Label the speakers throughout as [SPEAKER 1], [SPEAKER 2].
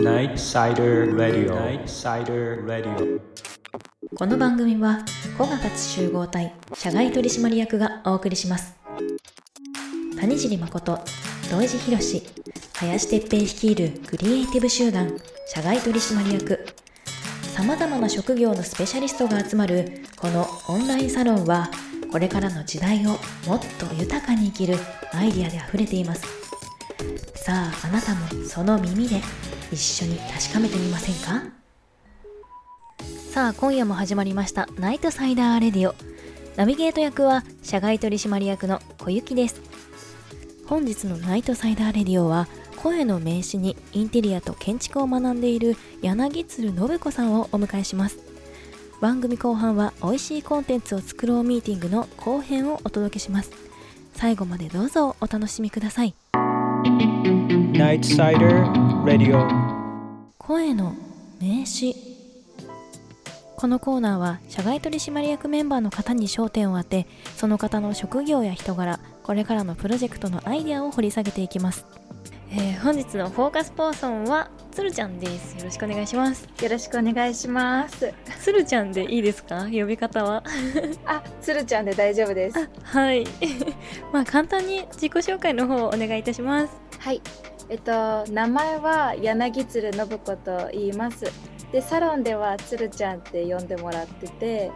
[SPEAKER 1] Night Sider Radio. Night Sider Radio.
[SPEAKER 2] この番組は小が立つ集合体社外取締役がお送りします。谷尻誠土井地博林哲平率いるクリエイティブ集団社外取締役。さまざまな職業のスペシャリストが集まるこのオンラインサロンはこれからの時代をもっと豊かに生きるアイディアであふれています。さああなたもその耳で一緒に確かめてみませんか？さあ今夜も始まりましたナイトサイダーレディオ。ナビゲート役は社外取締役の小雪です。本日のナイトサイダーレディオは声の名刺にインテリアと建築を学んでいる柳鶴信子さんをお迎えします。番組後半は美味しいコンテンツを作ろうミーティングの後編をお届けします。最後までどうぞお楽しみください。
[SPEAKER 1] Night Sider Radio
[SPEAKER 2] 声の名詞このコーナーは社外取締役メンバーの方に焦点を当てその方の職業や人柄これからのプロジェクトのアイデアを掘り下げていきます、えー本日のフォーカスパーソンはつるちゃんです。よろしくお願いします。
[SPEAKER 3] よろしくお願いします。
[SPEAKER 2] つるちゃんでいいですか？呼び方は？
[SPEAKER 3] あ、つるちゃんで大丈夫です。
[SPEAKER 2] はい。まあ簡単に自己紹介の方をお願いいたします。
[SPEAKER 3] はい。えっと、名前は柳鶴信子と言います。で、サロンではつるちゃんって呼んでもらってて、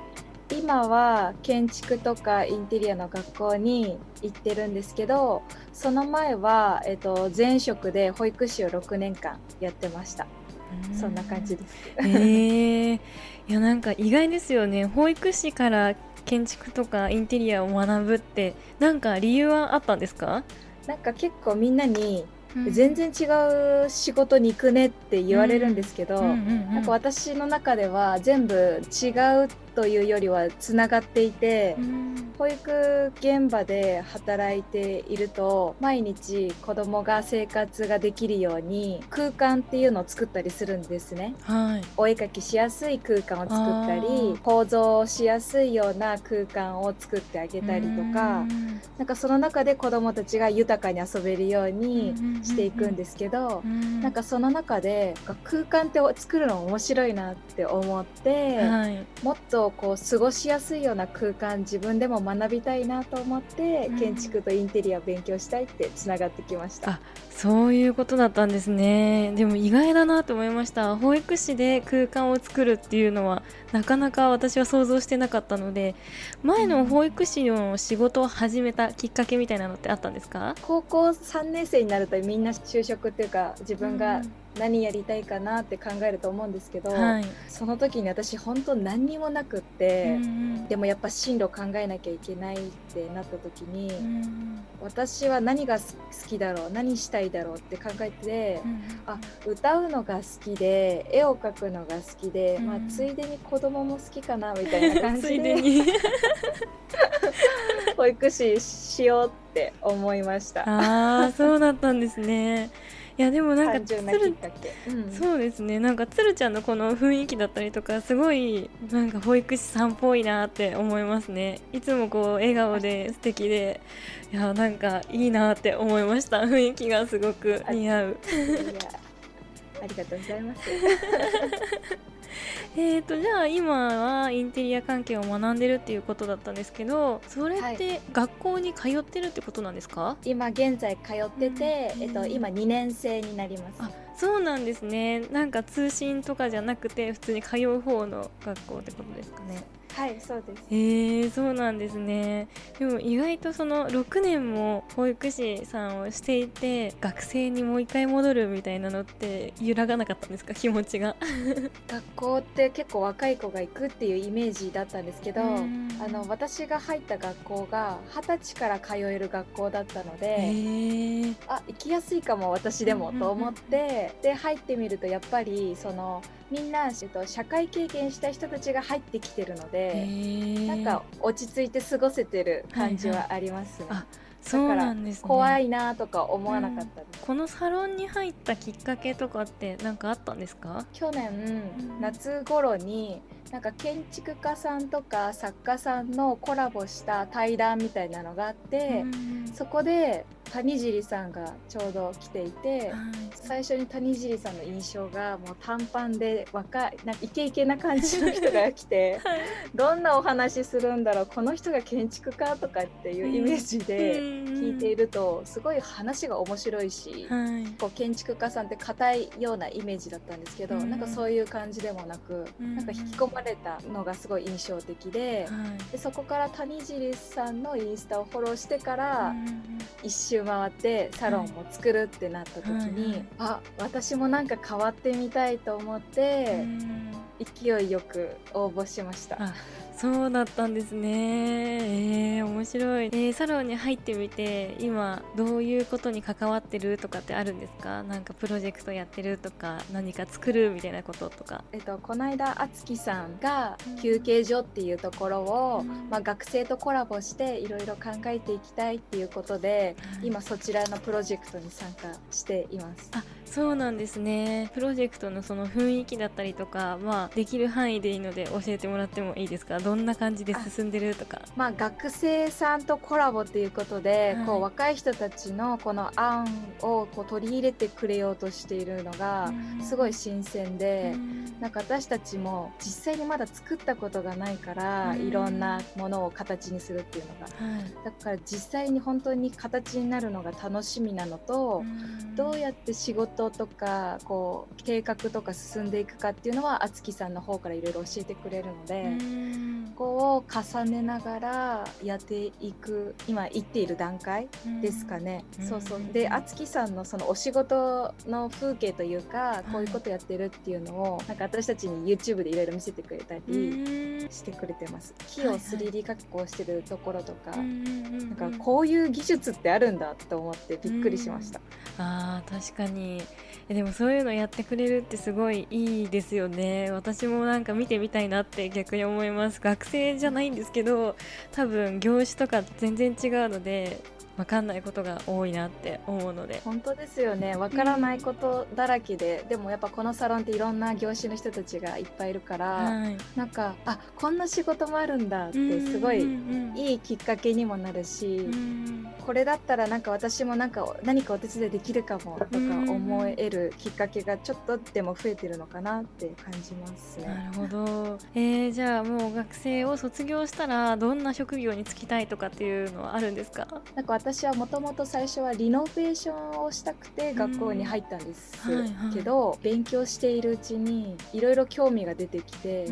[SPEAKER 3] 今は建築とかインテリアの学校に行ってるんですけど、その前は、えっと、前職で保育士を6年間やってました。そんな感じです。
[SPEAKER 2] へえいやなんか意外ですよね保育士から建築とかインテリアを学ぶってなんか理由はあったんですか、
[SPEAKER 3] なんか結構みんなに、全然違う仕事に行くねって言われるんですけど、なんか私の中では全部違うというよりはつながっていて、
[SPEAKER 2] うん。
[SPEAKER 3] 保育現場で働いていると毎日子供が生活ができるように空間っていうのを作ったりするんですね。
[SPEAKER 2] はい。
[SPEAKER 3] お絵描きしやすい空間を作った
[SPEAKER 2] あ
[SPEAKER 3] り
[SPEAKER 2] ー。
[SPEAKER 3] 構造しやすいような空間を作ってあげたりとか
[SPEAKER 2] うん
[SPEAKER 3] なんかその中で子供たちが豊かに遊べるようにしていくんですけど、
[SPEAKER 2] うん。
[SPEAKER 3] なんかその中で空間って作るの面白いなって思って、
[SPEAKER 2] はい。
[SPEAKER 3] もっとこう過ごしやすいような空間自分でも学びたいなと思って、
[SPEAKER 2] うん。
[SPEAKER 3] 建築とインテリアを勉強したいってつながってきました。
[SPEAKER 2] あ。そういうことだったんですね。でも意外だなと思いました。保育士で空間を作るっていうのはなかなか私は想像してなかったので前の保育士の仕事を始めたきっかけみたいなのってあったんですか？
[SPEAKER 3] 高校3年生になるとみんな就職っていうか自分が何やりたいかなって考えると思うんですけど、
[SPEAKER 2] はい。
[SPEAKER 3] その時に私本当何にもなくって、
[SPEAKER 2] うん
[SPEAKER 3] でもやっぱ進路考えなきゃいけないってなった時に、
[SPEAKER 2] うん
[SPEAKER 3] 私は何が好きだろう何したいだろうって考えて、あ歌うのが好きで絵を描くのが好きで、
[SPEAKER 2] うん
[SPEAKER 3] まあ、ついでに子供も好きかなみたいな感
[SPEAKER 2] つ
[SPEAKER 3] じで
[SPEAKER 2] いでに。
[SPEAKER 3] 保育士しようって思いました。
[SPEAKER 2] ああそうだったんですねいやでもなんかつる
[SPEAKER 3] うん。
[SPEAKER 2] そうですね。なんかつるちゃんのこの雰囲気だったりとかすごいなんか保育士さんっぽいなって思いますね。いつもこう笑顔で素敵で。いやなんかいいなって思いました。雰囲気がすごく似合う。
[SPEAKER 3] ありがとうございます
[SPEAKER 2] えーとじゃあ今はインテリア関係を学んでるっていうことだったんですけどそれって学校に通ってるってことなんですか、
[SPEAKER 3] 今現在通ってて、
[SPEAKER 2] うん。
[SPEAKER 3] えっと、今2年生になります。
[SPEAKER 2] あそうなんですね。なんか通信とかじゃなくて普通に通う方の学校ってことですかね
[SPEAKER 3] はいそうです。
[SPEAKER 2] へえそうなんですね。でも意外とその6年も保育士さんをしていて学生にもう一回戻るみたいなのって揺らがなかったんですか？気持ちが。
[SPEAKER 3] 学校って結構若い子が行くっていうイメージだったんですけど、
[SPEAKER 2] うん。
[SPEAKER 3] あの私が入った学校が二十歳から通える学校だったので、あ行きやすいかも私でもと思って、で入ってみるとやっぱりそのみんな、えっと、社会経験した人たちが入ってきてるので、なんか落ち着いて過ごせてる感じはありますね。
[SPEAKER 2] あそうなんですね。
[SPEAKER 3] 怖いなとか思わなかった。です、
[SPEAKER 2] このサロンに入ったきっかけとかって何かあったんですか？
[SPEAKER 3] 去年
[SPEAKER 2] ん。
[SPEAKER 3] 夏頃になんか建築家さんとか作家さんのコラボした対談みたいなのがあって、そこで谷尻さんがちょうど来ていて、最初に谷尻さんの印象がもう短パンで若いなんかイケイケな感じの人が来て どんなお話するんだろうこの人が建築家とかっていうイメージで聞いているとすごい話が面白いし。
[SPEAKER 4] はい。
[SPEAKER 3] こう建築家さんって硬いようなイメージだったんですけど、
[SPEAKER 4] うん。
[SPEAKER 3] なんかそういう感じでもなく、
[SPEAKER 4] うん。
[SPEAKER 3] なんか引き込まれたのがすごい印象的で,、
[SPEAKER 4] はい。
[SPEAKER 3] でそこから谷尻さんのインスタをフォローしてから、
[SPEAKER 4] うん
[SPEAKER 3] 一周回ってサロンも作るってなった時に、
[SPEAKER 4] はいはい。
[SPEAKER 3] あ私もなんか変わってみたいと思って、
[SPEAKER 4] うん。
[SPEAKER 3] 勢いよく応募しました。
[SPEAKER 4] あそうだったんですね。えー、面白い、えー、サロンに入ってみて今どういうことに関わってるとかってあるんですか？なんかプロジェクトやってるとか何か作るみたいなこととか。
[SPEAKER 3] えっと、この間あつきさんが休憩所っていうところを、
[SPEAKER 4] うん。
[SPEAKER 3] まあ、学生とコラボしていろいろ考えていきたいっていうことで、今そちらのプロジェクトに参加しています。
[SPEAKER 4] あそうなんですね。プロジェクトのその雰囲気だったりとかまあできる範囲でいいので教えてもらってもいいですか？どんな感じで進んでるとか？
[SPEAKER 3] まあ、学生さんとコラボっていうことで、
[SPEAKER 4] はい。
[SPEAKER 3] こう若い人たちのこの案をこう取り入れてくれようとしているのがすごい新鮮で、なんか私たちも実際にまだ作ったことがないから、
[SPEAKER 4] うん。
[SPEAKER 3] いろんなものを形にするっていうのが。
[SPEAKER 4] はい。
[SPEAKER 3] だから実際に本当に形になるのが楽しみなのと、どうやって仕事とかこう計画とか進んでいくかっていうのはあつきさんの方からいろいろ教えてくれるので、
[SPEAKER 4] うん。
[SPEAKER 3] ここを重ねながらやっていく今行っている段階ですかね。
[SPEAKER 4] うん。
[SPEAKER 3] そうそう。であつきさんのそのお仕事の風景というか、こういうことやってるっていうのをなんか私たちに YouTube でいろいろ見せてくれたり。
[SPEAKER 4] うん。
[SPEAKER 3] してくれてます。木を
[SPEAKER 4] はいはい
[SPEAKER 3] 3D 加工してるところとか、
[SPEAKER 4] うん
[SPEAKER 3] なんかこういう技術ってあるんだと思ってびっくりしました。
[SPEAKER 4] あー確かにえでもそういうのやってくれるってすごいいいですよね。私もなんか見てみたいなって逆に思います。学生じゃないんですけど多分業種とか全然違うので分かんないことが多いなって思うので。
[SPEAKER 3] 本当ですよね。わからないことだらけで、でもやっぱこのサロンっていろんな業種の人たちがいっぱいいるから、
[SPEAKER 4] はい。
[SPEAKER 3] なんかあこんな仕事もあるんだってすごいいいきっかけにもなるし、これだったらなんか私もなんか何かお手伝いできるかもとか思えるきっかけがちょっとでも増えてるのかなって感じますね。
[SPEAKER 4] なるほど、えー、じゃあもう学生を卒業したらどんな職業に就きたいとかっていうのはあるんですか？
[SPEAKER 3] なんか私はもともと最初はリノベーションをしたくて学校に入ったんです
[SPEAKER 4] はいはい。
[SPEAKER 3] けど、勉強しているうちにいろいろ興味が出てきて、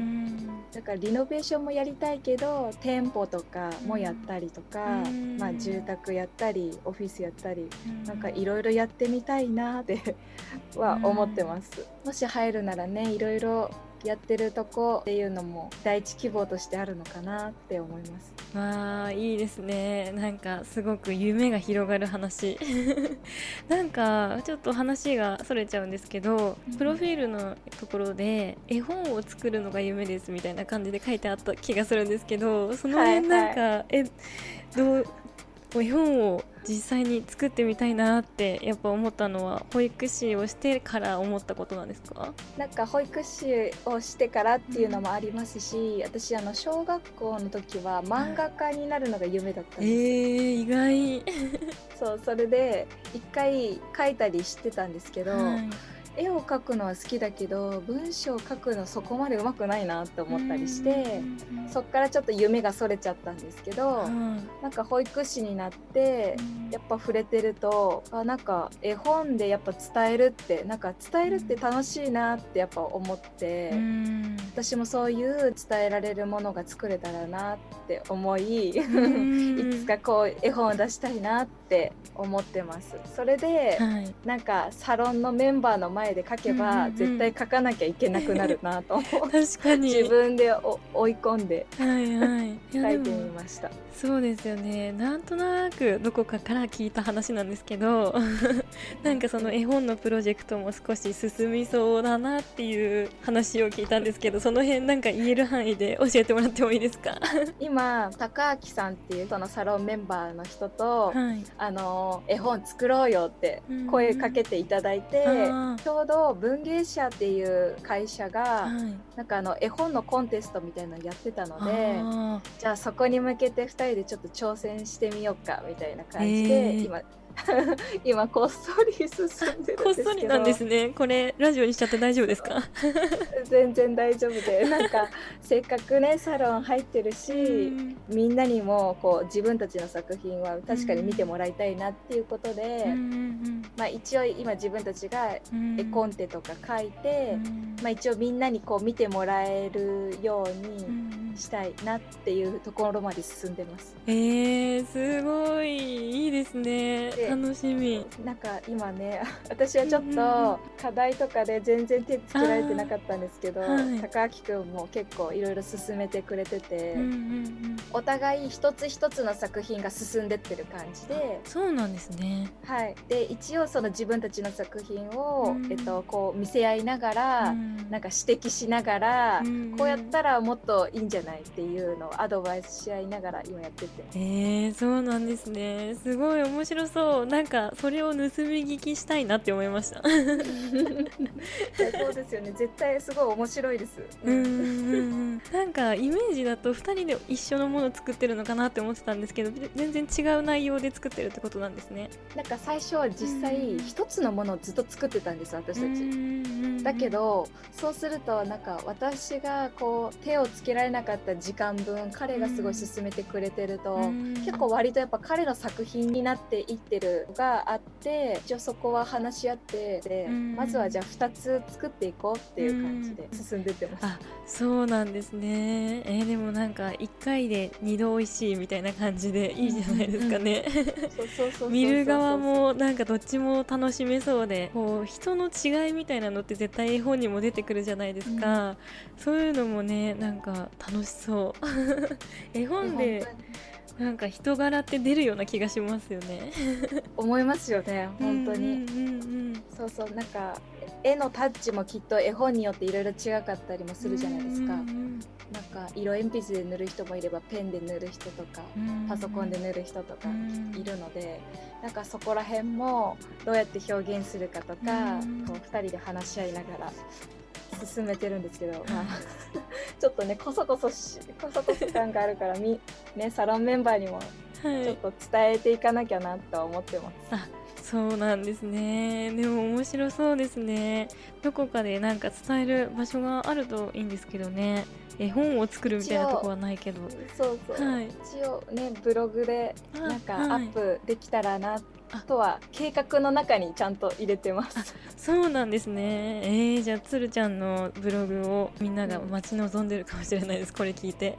[SPEAKER 3] だからリノベーションもやりたいけど店舗とかもやったりとか、
[SPEAKER 4] うん。
[SPEAKER 3] まあ、住宅やったりオフィスやったりなんかいろいろやってみたいなっては思ってます。もし入るならねいろいろやってるとこっていうのも第一希望としてあるのかなって思います。
[SPEAKER 4] わあいいですね。なんかすごく夢が広がる話。なんかちょっと話がそれちゃうんですけどプロフィールのところで絵本を作るのが夢ですみたいな感じで書いてあった気がするんですけどその辺なんか、えどう絵本を実際に作ってみたいなってやっぱ思ったのは保育士をしてから思ったことなんですか？
[SPEAKER 3] なんか保育士をしてからっていうのもありますし、私あの小学校の時は漫画家になるのが夢だったん
[SPEAKER 4] え
[SPEAKER 3] です。
[SPEAKER 4] ー、意外。
[SPEAKER 3] そうそれで一回描いたりしてたんですけど、
[SPEAKER 4] はい
[SPEAKER 3] 絵を描くのは好きだけど文章を書くのそこまで上手くないなって思ったりしてそっからちょっと夢がそれちゃったんですけどなんか保育士になってやっぱ触れてるとあなんか絵本でやっぱ伝えるってなんか伝えるって楽しいなってやっぱ思って。
[SPEAKER 4] うん。
[SPEAKER 3] 私もそういう伝えられるものが作れたらなって思いい
[SPEAKER 4] うん。
[SPEAKER 3] つかこう絵本を出したいなって思ってます。それで
[SPEAKER 4] はい。
[SPEAKER 3] なんかサロンのメンバーの前で書けば
[SPEAKER 4] うんうんうん。
[SPEAKER 3] 絶対書かなきゃいけなくなるなと 思う。
[SPEAKER 4] 確かに。
[SPEAKER 3] 自分でお追い込んで
[SPEAKER 4] はいはい。
[SPEAKER 3] 書いてみました。
[SPEAKER 4] そうですよね。なんとなくどこかから聞いた話なんですけど なんかその絵本のプロジェクトも少し進みそうだなっていう話を聞いたんですけどその辺なんか言える範囲で教えてもらってもいいですか？
[SPEAKER 3] 今高明さんっていうそのサロンメンバーの人と、
[SPEAKER 4] はい
[SPEAKER 3] あの絵本作ろうよって声かけていただいて、
[SPEAKER 4] あ
[SPEAKER 3] ちょうど文芸社っていう会社が、
[SPEAKER 4] ーはい。
[SPEAKER 3] なんかあの絵本のコンテストみたいなのやってたので
[SPEAKER 4] あ
[SPEAKER 3] じゃあそこに向けて2人でちょっと挑戦してみようかみたいな感じで、
[SPEAKER 4] へー。
[SPEAKER 3] 今 今こっそり進んでるんですけど。
[SPEAKER 4] ーこっそりなんですね。これラジオにしちゃって大丈夫ですか？
[SPEAKER 3] 全然大丈夫で。なんか せっかくねサロン入ってるし、
[SPEAKER 4] うん。
[SPEAKER 3] みんなにもこう自分たちの作品は確かに見てもらいたいなっていうことで、
[SPEAKER 4] うん
[SPEAKER 3] まあ、一応今自分たちが
[SPEAKER 4] うん。
[SPEAKER 3] 絵コンテとか書いて、
[SPEAKER 4] うん。
[SPEAKER 3] まあ、一応みんなにこう見てもらえるよう
[SPEAKER 4] うん
[SPEAKER 3] にしたいなっていうところまで進んでます。
[SPEAKER 4] えー、すごい。いいですね
[SPEAKER 3] で。
[SPEAKER 4] 楽しみ。
[SPEAKER 3] なんか今ね 私はちょっと課題とかで全然手つけられてなかったんですけど、
[SPEAKER 4] はい。
[SPEAKER 3] 高明くんも結構いろいろ進めてくれてて、
[SPEAKER 4] うんうんうん。
[SPEAKER 3] お互い一つ一つの作品が進んでってる感じで。
[SPEAKER 4] そうなんですね。
[SPEAKER 3] はい、で一応その自分たちの作品を、
[SPEAKER 4] うん。
[SPEAKER 3] えっと、こう見せ合いながら、
[SPEAKER 4] うん。
[SPEAKER 3] なんか指摘しながら、
[SPEAKER 4] うん。
[SPEAKER 3] こうやったらもっといいんじゃないっていうのをアドバイスし合いながら今やってて。
[SPEAKER 4] えー、そうなんですね。すごい面白そうなんかそれを盗み聞きしたいなって思いました。
[SPEAKER 3] そうですよね絶対すごい面白いです、
[SPEAKER 4] うんなんかイメージだと2人で一緒のものを作ってるのかなって思ってたんですけどぜ全然違う内容で作ってるってことなんですね。
[SPEAKER 3] なんか最初は実際
[SPEAKER 4] うん
[SPEAKER 3] 一つのものをずっと作ってたんです私たち。だけどそうするとなんか私がこう手をつけられなかった時間分彼がすごい進めてくれてると、結構割とやっぱ彼の作品になっていってるのがあって一応そこは話し合ってで、
[SPEAKER 4] うん。
[SPEAKER 3] まずはじゃあ2つ作っていこうっていう感じで進んでってます。
[SPEAKER 4] あそうなんですね。えーでもなんか1回で2度美味しいみたいな感じでいいじゃないですかね。見る側もなんかどっちも楽しめそうでこう人の違いみたいなのって絶対絵本にも出てくるじゃないですか、そういうのもねなんか楽しそう。絵本でなんか人柄って出るような気がしますよね。
[SPEAKER 3] 思いますよね本当に、
[SPEAKER 4] うんうんうん
[SPEAKER 3] そうそうなんか絵のタッチもきっと絵本によっていろいろ違かったりもするじゃないですか、
[SPEAKER 4] うんうん
[SPEAKER 3] なんか色鉛筆で塗る人もいればペンで塗る人とか
[SPEAKER 4] うん
[SPEAKER 3] パソコンで塗る人とか
[SPEAKER 4] うん
[SPEAKER 3] いるのでなんかそこら辺もどうやって表現するかとか
[SPEAKER 4] うん
[SPEAKER 3] こう2人で話し合いながら進めてるんですけど、まあ、ちょっとねこそこそしこそこそ感があるからみ、ね、サロンメンバーにも
[SPEAKER 4] はい。
[SPEAKER 3] ちょっと伝えていかなきゃなとは思ってます。
[SPEAKER 4] あそうなんですね。でも面白そうですね。どこかでなんか伝える場所があるといいんですけどね。絵本を作るみたいなとこはないけど。
[SPEAKER 3] そうそう、
[SPEAKER 4] はい。
[SPEAKER 3] 一応ねブログで
[SPEAKER 4] あ
[SPEAKER 3] なんか
[SPEAKER 4] はい。
[SPEAKER 3] アップできたらな
[SPEAKER 4] あ
[SPEAKER 3] とは計画の中にちゃんと入れてます。
[SPEAKER 4] そうなんですね。えー、じゃあつるちゃんのブログをみんなが待ち望んでるかもしれないです。これ聞いて。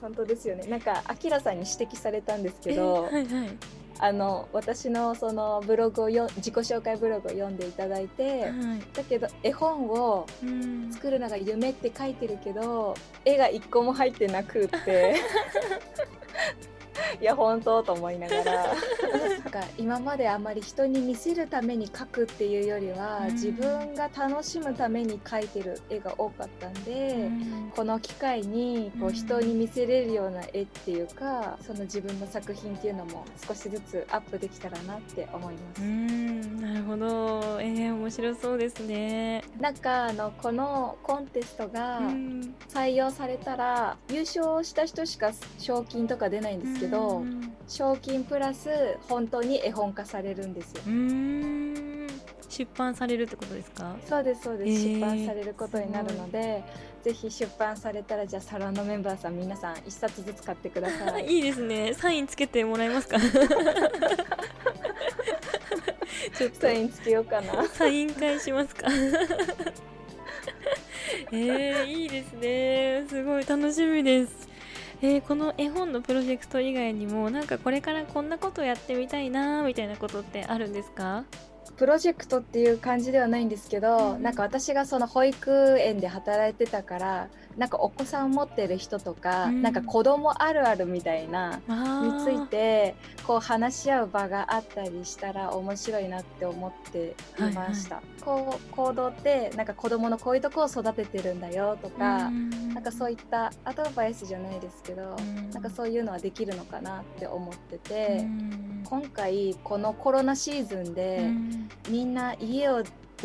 [SPEAKER 3] 本当ですよね。なんかあきらさんに指摘されたんですけど、
[SPEAKER 4] えーはいはい。
[SPEAKER 3] あの私のそのブログをよ自己紹介ブログを読んでいただいて、
[SPEAKER 4] はい。
[SPEAKER 3] だけど絵本を
[SPEAKER 4] うん。
[SPEAKER 3] 作るのが夢って書いてるけど絵が一個も入ってなくって いや本当と思いながら。なんか今まであまり人に見せるために描くっていうよりは、
[SPEAKER 4] うん。
[SPEAKER 3] 自分が楽しむために描いてる絵が多かったんで。
[SPEAKER 4] うん。
[SPEAKER 3] この機会にこ
[SPEAKER 4] う
[SPEAKER 3] うん。人に見せれるような絵っていうか、その自分の作品っていうのも少しずつアップできたらなって思います。
[SPEAKER 4] うんなるほど。えー、面白そうですね。
[SPEAKER 3] なんかあのこのコンテストが
[SPEAKER 4] うん。
[SPEAKER 3] 採用されたら優勝した人しか賞金とか出ないんですけど、
[SPEAKER 4] うん
[SPEAKER 3] 賞金プラス本当に絵本化されるんですよ。
[SPEAKER 4] 出版されるってことですか？
[SPEAKER 3] そうですそうです、
[SPEAKER 4] へー。
[SPEAKER 3] 出版されることになるのでぜひ出版されたらじゃあサロンのメンバーさん皆さん一冊ずつ買ってください。
[SPEAKER 4] いいですね。サインつけてもらえますか？ちょっと。
[SPEAKER 3] サインつけようかな。
[SPEAKER 4] サイン会しますか？えー、いいですね。すごい楽しみですえーこの絵本のプロジェクト以外にもなんかこれからこんなことやってみたいなみたいなことってあるんですか？
[SPEAKER 3] プロジェクトっていう感じではないんですけど、
[SPEAKER 4] うん。
[SPEAKER 3] なんか私がその保育園で働いてたからなんかお子さん持ってる人とか、
[SPEAKER 4] うん。
[SPEAKER 3] なんか子供あるあるみたいなについてこう話し合う場があったりしたら面白いなって思っていました。こう行動ってなんか子供のこういうとこを育ててるんだよとか、なんかそういったアドバイスじゃないですけど、なんかそういうのはできるのかなって思ってて、今回このコロナシーズンで、みんな家を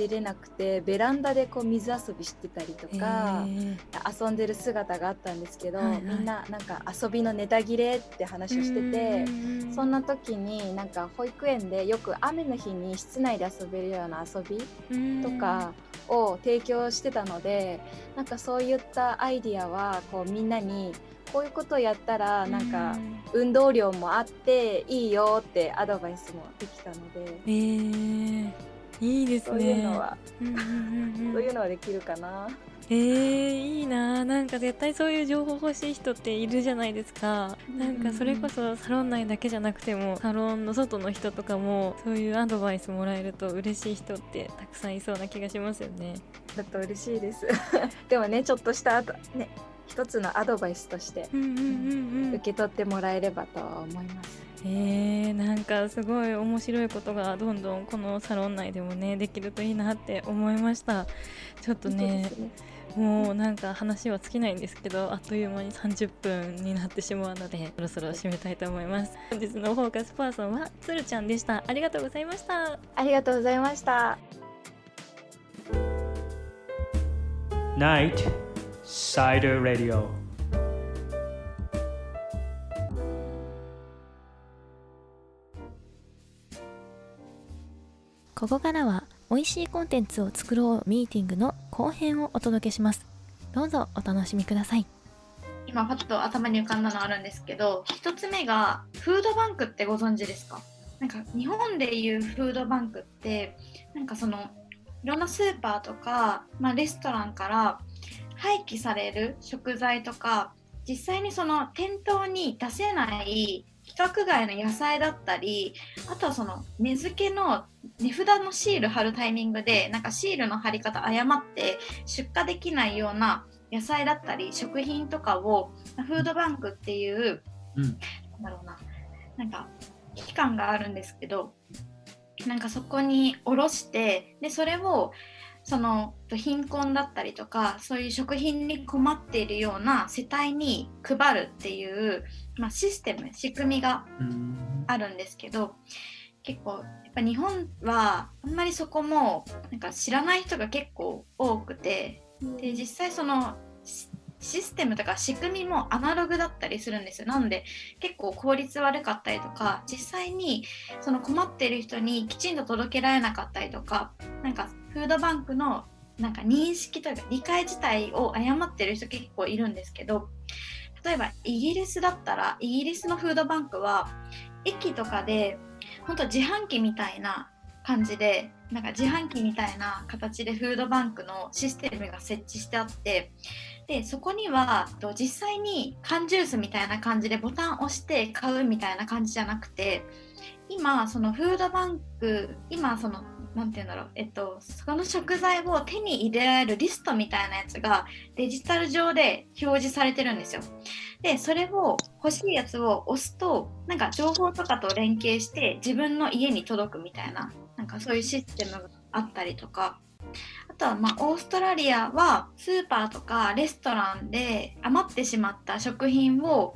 [SPEAKER 3] 出れなくてベランダでこう水遊びしてたりとか、遊んでる姿があったんですけど、
[SPEAKER 4] はいはい。
[SPEAKER 3] みんななんか遊びのネタ切れって話をしてて。そん
[SPEAKER 4] な
[SPEAKER 3] な時になんか保育園でよく雨の日に室内で遊べるような遊びとかを提供してたのでなんかそういったアイディアはこうみんなにこういうことをやったらなんか運動量もあっていいよってアドバイスもできたので。
[SPEAKER 4] えー、いいですね。
[SPEAKER 3] そういうのは。
[SPEAKER 4] うんうんうんうん。
[SPEAKER 3] そういうのはできるかな。
[SPEAKER 4] えー、いいな。なんか絶対そういう情報欲しい人っているじゃないですか。なんかそれこそサロン内だけじゃなくてもサロンの外の人とかもそういうアドバイスもらえると嬉しい人ってたくさんいそうな気がしますよね。
[SPEAKER 3] だと嬉しいです。でもねちょっとしたね一つのアドバイスとして受け取ってもらえればとは思います。
[SPEAKER 4] えー、なんかすごい面白いことがどんどんこのサロン内でもねできるといいなって思いました。ちょっとね
[SPEAKER 3] ね
[SPEAKER 4] もうなんか話は尽きないんですけどあっという間に30分になってしまうのでそろそろ締めたいと思います。本日のフォーカスパーソンはつるちゃんでした。ありがとうございました。
[SPEAKER 3] ありがとうございました。
[SPEAKER 1] Night Cider Radio
[SPEAKER 2] ここからは美味しいコンテンツを作ろうミーティングの後編をお届けします。どうぞお楽しみください。
[SPEAKER 5] 今パッと頭に浮かんだのあるんですけど一つ目がフードバンクってご存知ですか？なんか日本でいうフードバンクってなんかそのいろんなスーパーとか、まあ、レストランから廃棄される食材とか実際にその店頭に出せない規格外の野菜だったりあとはその値付けの値札のシール貼るタイミングでなんかシールの貼り方誤って出荷できないような野菜だったり食品とかをフードバンクっていう、
[SPEAKER 6] うん。
[SPEAKER 5] なんだろうななんか機関があるんですけどなんかそこに卸してでそれをその貧困だったりとかそういう食品に困っているような世帯に配るっていう、まあ、システム仕組みが
[SPEAKER 6] うん。
[SPEAKER 5] あるんですけど結構やっぱ日本はあんまりそこもなんか知らない人が結構多くてで実際そのシシステムとか仕組みもアナログだったりするんですよ。なので結構効率悪かったりとか実際にその困っている人にきちんと届けられなかったりとかなんかフードバンクのなんか認識というか理解自体を誤ってる人結構いるんですけど例えばイギリスだったらイギリスのフードバンクは駅とかで本当自販機みたいな感じでなんか自販機みたいな形でフードバンクのシステムが設置してあってでそこにはと実際に缶ジュースみたいな感じでボタンを押して買うみたいな感じじゃなくて今そのフードバンク今そのなんて言うんだろうえっとその食材を手に入れられるリストみたいなやつがデジタル上で表示されてるんですよ。でそれを欲しいやつを押すとなんか情報とかと連携して自分の家に届くみたいななんかそういうシステムがあったりとかあとはまオーストラリアはスーパーとかレストランで余ってしまった食品を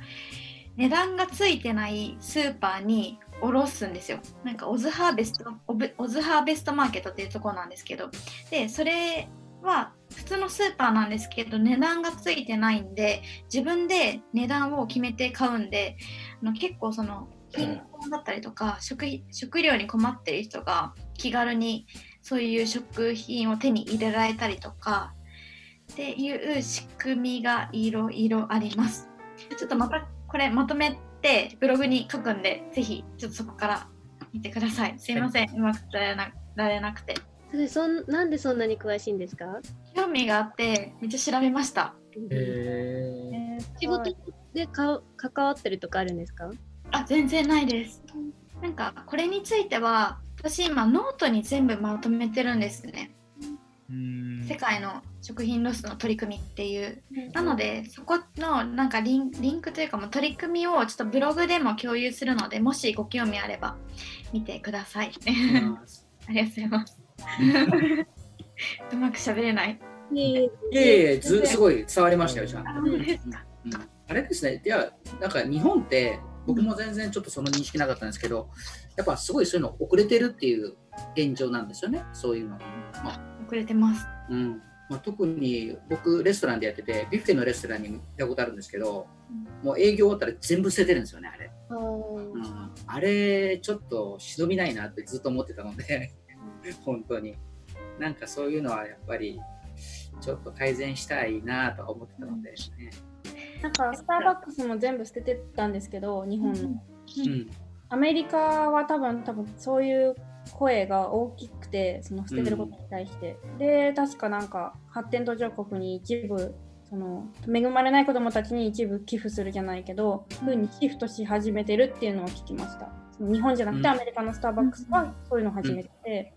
[SPEAKER 5] 値段がついてないスーパーに卸すんですよなんかオズハーベストオブオズハーベストマーケットっていうところなんですけどでそれは普通のスーパーなんですけど値段がついてないんで自分で値段を決めて買うんであの結構その貧困だったりとか食費食料に困ってる人が気軽にそういう食品を手に入れられたりとかっていう仕組みがいろいろあります。ちょっとまたこれまとめてブログに書くんでぜひちょっとそこから見てください。すいません、うまく伝えなられなくて。
[SPEAKER 7] それそんなんでそんなに詳しいんですか？
[SPEAKER 5] 興味があってめっちゃ調べました。
[SPEAKER 6] え
[SPEAKER 3] えー
[SPEAKER 7] 仕事でか関わってるとかあるんですか？
[SPEAKER 5] あ全然ないです。なんかこれについては私今ノートに全部まとめてるんですね。
[SPEAKER 6] うん
[SPEAKER 5] 世界の食品ロスの取り組みっていう。なのでそこのなんかリンリンクというかもう取り組みをちょっとブログでも共有するのでもしご興味あれば見てください。ありがとうございます。うまく喋れない。
[SPEAKER 7] いえいえ
[SPEAKER 8] ずすごい伝わりましたよ、ちゃんと。
[SPEAKER 5] あ
[SPEAKER 8] うんあれですね、いや、なんか日本って、僕も全然ちょっとその認識なかったんですけど、やっぱすごいそういうの遅れてるっていう現状なんですよね、そういうの。まあ
[SPEAKER 5] 遅れてます。
[SPEAKER 8] うんまあ、特に僕、レストランでやってて、ビュッフェのレストランに行ったことあるんですけど、もう営業終わったら全部捨ててるんですよね、あれ。うん、あれ、ちょっと忍びないなってずっと思ってたので、本当に。なんかそういうのはやっぱり、ちょっと改善したいなとは思ってたので、ね。
[SPEAKER 9] なんかスターバックスも全部捨ててたんですけど日本の、
[SPEAKER 8] うん。
[SPEAKER 9] アメリカは多分多分そういう声が大きくてその捨ててることに対して、で確かなんか発展途上国に一部その恵まれない子どもたちに一部寄付するじゃないけど、ふうにシフトし始めてるっていうのを聞きました。その日本じゃなくて
[SPEAKER 8] うん。
[SPEAKER 9] アメリカのスターバックスはそういうのを始めてて、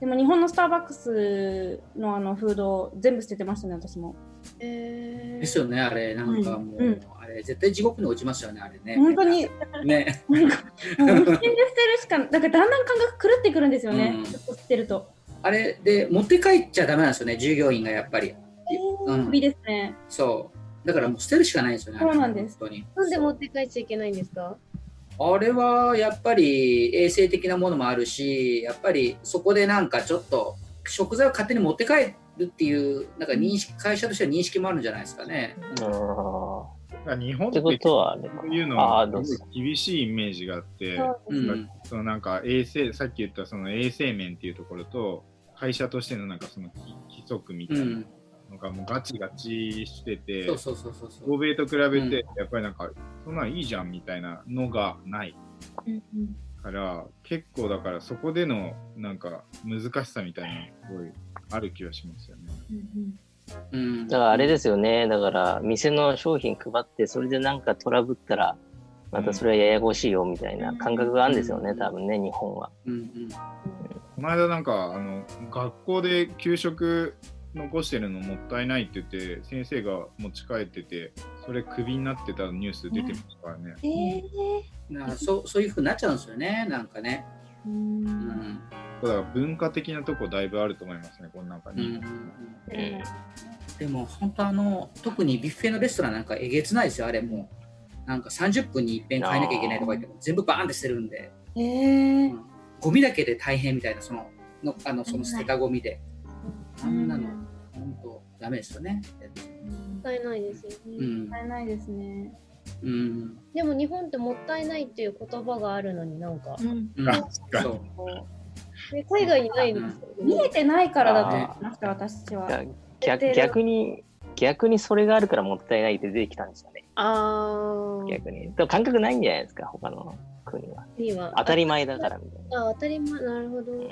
[SPEAKER 9] でも日本のスターバックスのあのフードを全部捨ててましたね私も
[SPEAKER 7] えー
[SPEAKER 8] ですよね、あれ、なんかもう、
[SPEAKER 9] うん
[SPEAKER 8] あれ、絶対地獄に落ちますよね、あれね。
[SPEAKER 9] 本当に
[SPEAKER 8] ね。
[SPEAKER 9] なんかもう無心で捨てるしかなんかだんだん感覚狂ってくるんですよね、
[SPEAKER 8] うん
[SPEAKER 9] ちょっと捨てると。
[SPEAKER 8] あれで、持って帰っちゃダメなんですよね、従業員がやっぱり。うん
[SPEAKER 9] 首ですね。
[SPEAKER 8] そう。だからもう捨てるしかないんですよね。
[SPEAKER 9] そうなんです
[SPEAKER 8] 本当に。
[SPEAKER 7] なんで持って帰っちゃいけないんですか？
[SPEAKER 8] あれはやっぱり衛生的なものもあるし、やっぱりそこでなんかちょっと食材を勝手に持って帰るっていう、なんか認識、会社としては認識もあるんじゃないですかね。
[SPEAKER 10] あ
[SPEAKER 6] だから日本
[SPEAKER 10] あ。ってこ
[SPEAKER 6] ういうのは厳しいイメージがあって、
[SPEAKER 9] そ
[SPEAKER 6] のなんか衛生、さっき言ったその衛生面っていうところと、会社としてのなんかその規規則みたいな
[SPEAKER 8] うん。
[SPEAKER 6] のがもうガチガチしてて。欧米と比べ
[SPEAKER 8] うん
[SPEAKER 6] て、やっぱりなんか、そんなんいいじゃんみたいなのがないから、結構だからそこでのなんか難しさみたいなすごいある気がしますよね。
[SPEAKER 8] うん。
[SPEAKER 10] だからあれですよね。だから店の商品配って、それでなんかトラブったら、またそれはややこしいよみたいな感覚があるんですよね、多分ね、日本は。
[SPEAKER 8] うんうん。
[SPEAKER 6] この間なんか、あの、学校で給食残してるのもったいないって言って、先生が持ち帰ってて、それクビになってたニュース出てましたからね。
[SPEAKER 9] えー
[SPEAKER 8] なそうそういうふうになっちゃうんですよね、なんかね。
[SPEAKER 9] う
[SPEAKER 8] うんん。
[SPEAKER 6] だから文化的なとこだいぶあると思いますね、この中に。
[SPEAKER 8] うんうんうん。
[SPEAKER 10] うん
[SPEAKER 8] でも本当あの特にビュッフェのレストランなんかえげつないですよあれもう。なんか30分に一遍変えなきゃいけないとか言って全部バーンって捨てるんで、
[SPEAKER 9] えー。
[SPEAKER 8] うん。ゴミだけで大変みたいなそののあのその捨てたゴミで、あんなの本当ダメですよね。
[SPEAKER 7] もったいないですよね。
[SPEAKER 8] うん。
[SPEAKER 9] もったいないですね。
[SPEAKER 8] うん。
[SPEAKER 7] でも日本ってもったいないっていう言葉があるのになんか、
[SPEAKER 8] うん。そう。
[SPEAKER 7] ね海外にないんですよね。
[SPEAKER 9] 見えてないからだと思いました、私は。
[SPEAKER 10] 逆逆に、逆にそれがあるからもったいないって出てきたんですよね。
[SPEAKER 7] ああ。
[SPEAKER 10] 逆に。でも感覚ないんじゃないですか、他の国は。
[SPEAKER 7] には
[SPEAKER 10] 当たり前だからみたいな。
[SPEAKER 7] あ当たり前なるほど。
[SPEAKER 10] うん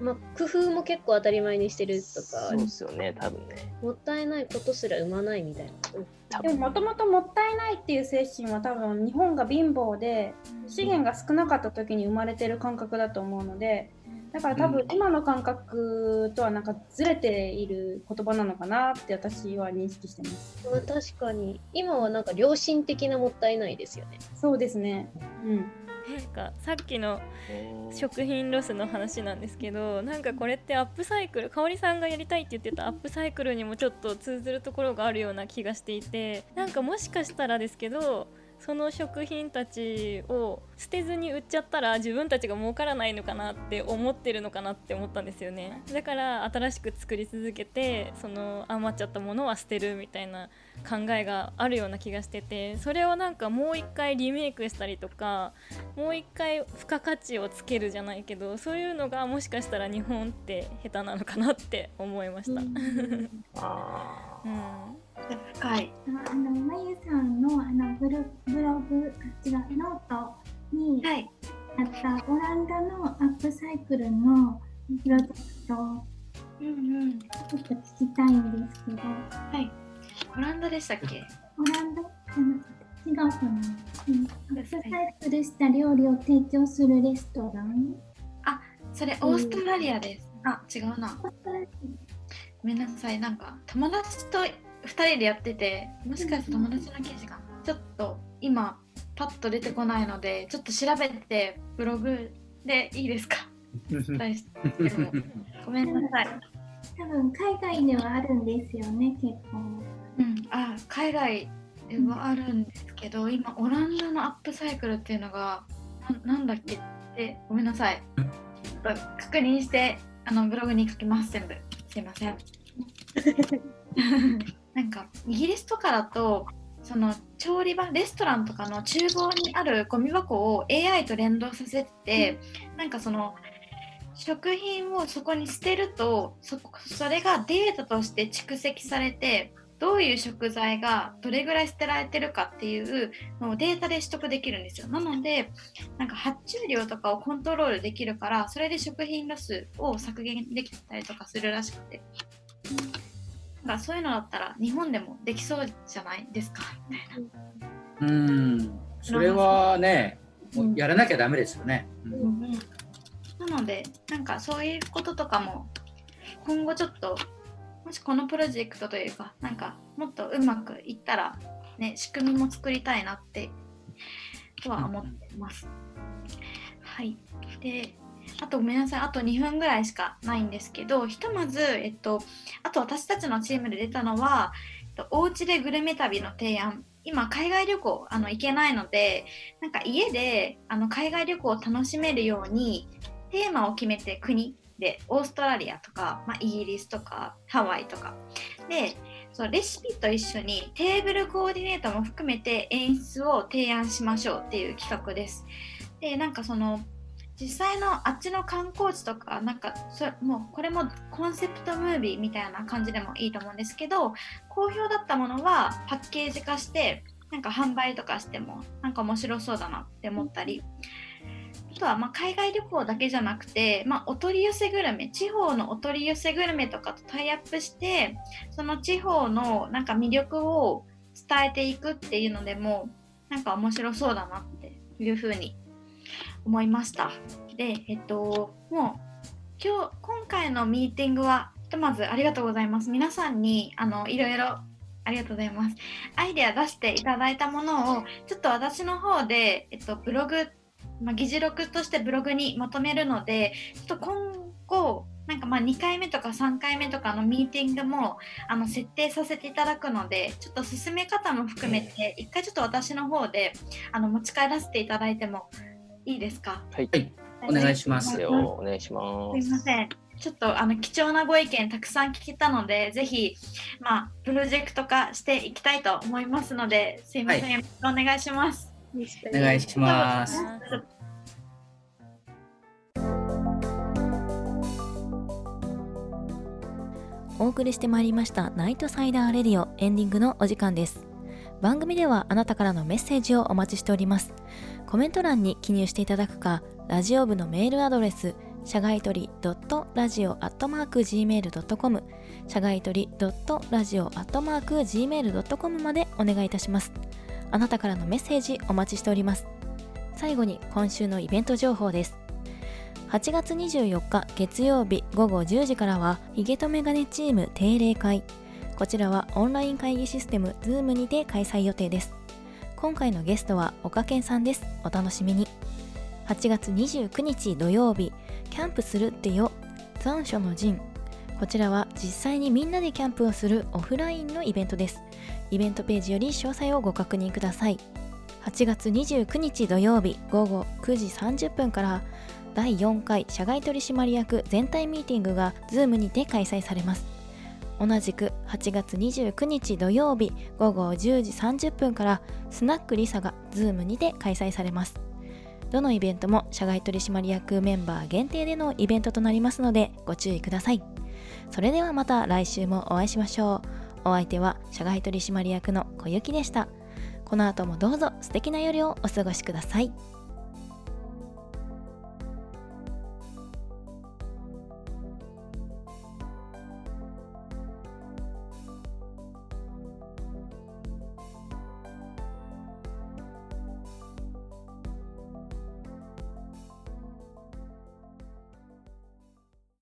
[SPEAKER 7] まあ工夫も結構当たり前にしてると
[SPEAKER 10] そう
[SPEAKER 7] か、
[SPEAKER 10] ですよね、多分ね。
[SPEAKER 7] もったいないことすら生まないみたいな。
[SPEAKER 9] でももともともったいないっていう精神は多分日本が貧乏で資源が少なかった時に生まれてる感覚だと思うのでだから多分今の感覚とはなんかずれている言葉なのかなって私は認識してます。
[SPEAKER 7] まあ確かに今はなんか良心的なもったいないですよね。
[SPEAKER 9] そうですね。うん。
[SPEAKER 4] なんかさっきの食品ロスの話なんですけどなんかこれってアップサイクル香織さんがやりたいって言ってたアップサイクルにもちょっと通ずるところがあるような気がしていてなんかもしかしたらですけどその食品たちを捨てずに売っちゃったら自分たちが儲からないのかなって思ってるのかなって思ったんですよね。だから新しく作り続けてその余っちゃったものは捨てるみたいな考えがあるような気がしててそれをなんかもう一回リメイクしたりとかもう一回付加価値をつけるじゃないけどそういうのがもしかしたら日本って下手なのかなって思いました。
[SPEAKER 10] あ
[SPEAKER 4] うん
[SPEAKER 5] 深い。
[SPEAKER 11] あの、まゆさんのあのブロブログ、あ違う、ノートに
[SPEAKER 5] はい。
[SPEAKER 11] あったオランダのアップサイクルのプロジェクトを
[SPEAKER 5] うんうん。
[SPEAKER 11] ちょっと聞きたいんですけど、
[SPEAKER 5] はい。オランダでしたっけ？
[SPEAKER 11] オランダ？違うかな、うん、アップサイクルした料理を提供するレストラン？
[SPEAKER 5] それオーストラリアです。あ、違うな。ごめんなさい。なんか友達と2人でやってて、もしかして友達の記事がちょっと今パッと出てこないので、ちょっと調べてブログでいいですか？ごめんなさい。
[SPEAKER 11] 多分海外ではあるんですよね、結構。
[SPEAKER 5] うん、あ海外ではあるんですけど、今オランダのアップサイクルっていうのがななんだっけ？ってごめんなさい。確認してあのブログに書きます全部。すいません。なんかイギリスとかだとその調理場レストランとかの厨房にあるゴミ箱を AI と連動させて、なんかその食品をそこに捨てるとそそれがデータとして蓄積されてどういう食材がどれぐらい捨てられてるかっていうのをデータで取得できるんですよ。なのでなんか発注量とかをコントロールできるからそれで食品ロスを削減できたりとかするらしくて。なんかそういうのだったら日本でもできそうじゃないですか？みたいな。
[SPEAKER 8] うん、それはね、もうやらなきゃダメですよね。うん。
[SPEAKER 5] なのでなんかそういうこととかも今後ちょっともしこのプロジェクトというかなんかもっとうまくいったらね仕組みも作りたいなってとは思ってます。はい。であとごめんなさい。あと2分ぐらいしかないんですけどひとまずえっとあと私たちのチームで出たのは、えっと、お家でグルメ旅の提案。今海外旅行あの行けないのでなんか家であの海外旅行を楽しめるようにテーマを決めて国でオーストラリアとか、まあ、イギリスとかハワイとかでそうレシピと一緒にテーブルコーディネートも含めて演出を提案しましょうっていう企画です。でなんかその実際のあっちの観光地とかなんかそもうこれもコンセプトムービーみたいな感じでもいいと思うんですけど好評だったものはパッケージ化してなんか販売とかしてもなんか面白そうだなって思ったりあとはま海外旅行だけじゃなくて、まあ、お取り寄せグルメ地方のお取り寄せグルメとかとタイアップしてその地方のなんか魅力を伝えていくっていうのでもなんか面白そうだなっていうふうに思いました。で、えっと、もう今日今回のミーティングはひとまずありがとうございます。皆さんにあのいろいろありがとうございます。アイデア出していただいたものをちょっと私の方で、えっと、ブログまあ、議事録としてブログにまとめるのでちょっと今後なんかまあ2回目とか3回目とかのミーティングもあの設定させていただくのでちょっと進め方も含めて一回ちょっと私の方であの持ち帰らせていただいてもいいですか？
[SPEAKER 10] はい、
[SPEAKER 8] お願いします
[SPEAKER 10] よ。お願いします。
[SPEAKER 5] すいません。ちょっとあの貴重なご意見たくさん聞けたのでぜひまあプロジェクト化していきたいと思いますのですいません、
[SPEAKER 8] はい。
[SPEAKER 5] よろしくお願いします
[SPEAKER 8] お願いします。
[SPEAKER 2] お送りしてまいりましたナイトサイダーレディオエンディングのお時間です。番組ではあなたからのメッセージをお待ちしております。コメント欄に記入していただくかラジオ部のメールアドレス社外取り .radio.gmail.com 社外取り .radio.gmail.com までお願いいたしますあなたからのメッセージお待ちしております。最後に今週のイベント情報です。8月24日月曜日午後10時からはヒゲとメガネチーム定例会。こちらはオンライン会議システム Zoom にて開催予定です。今回のゲストは岡健さんです。お楽しみに。8月29日土曜日キャンプするってよ。残暑の陣。こちらは実際にみんなでキャンプをするオフラインのイベントです。イベントページより詳細をご確認ください。8月29日土曜日午後9時30分から第4回社外取締役全体ミーティングが Zoom にて開催されます。同じく8月29日土曜日午後10時30分からスナックリサが Zoom にて開催されます。どのイベントも社外取締役メンバー限定でのイベントとなりますのでご注意ください。それではまた来週もお会いしましょう。お相手は社外取締役の小雪でしたこの後もどうぞ素敵な夜をお過ごしください。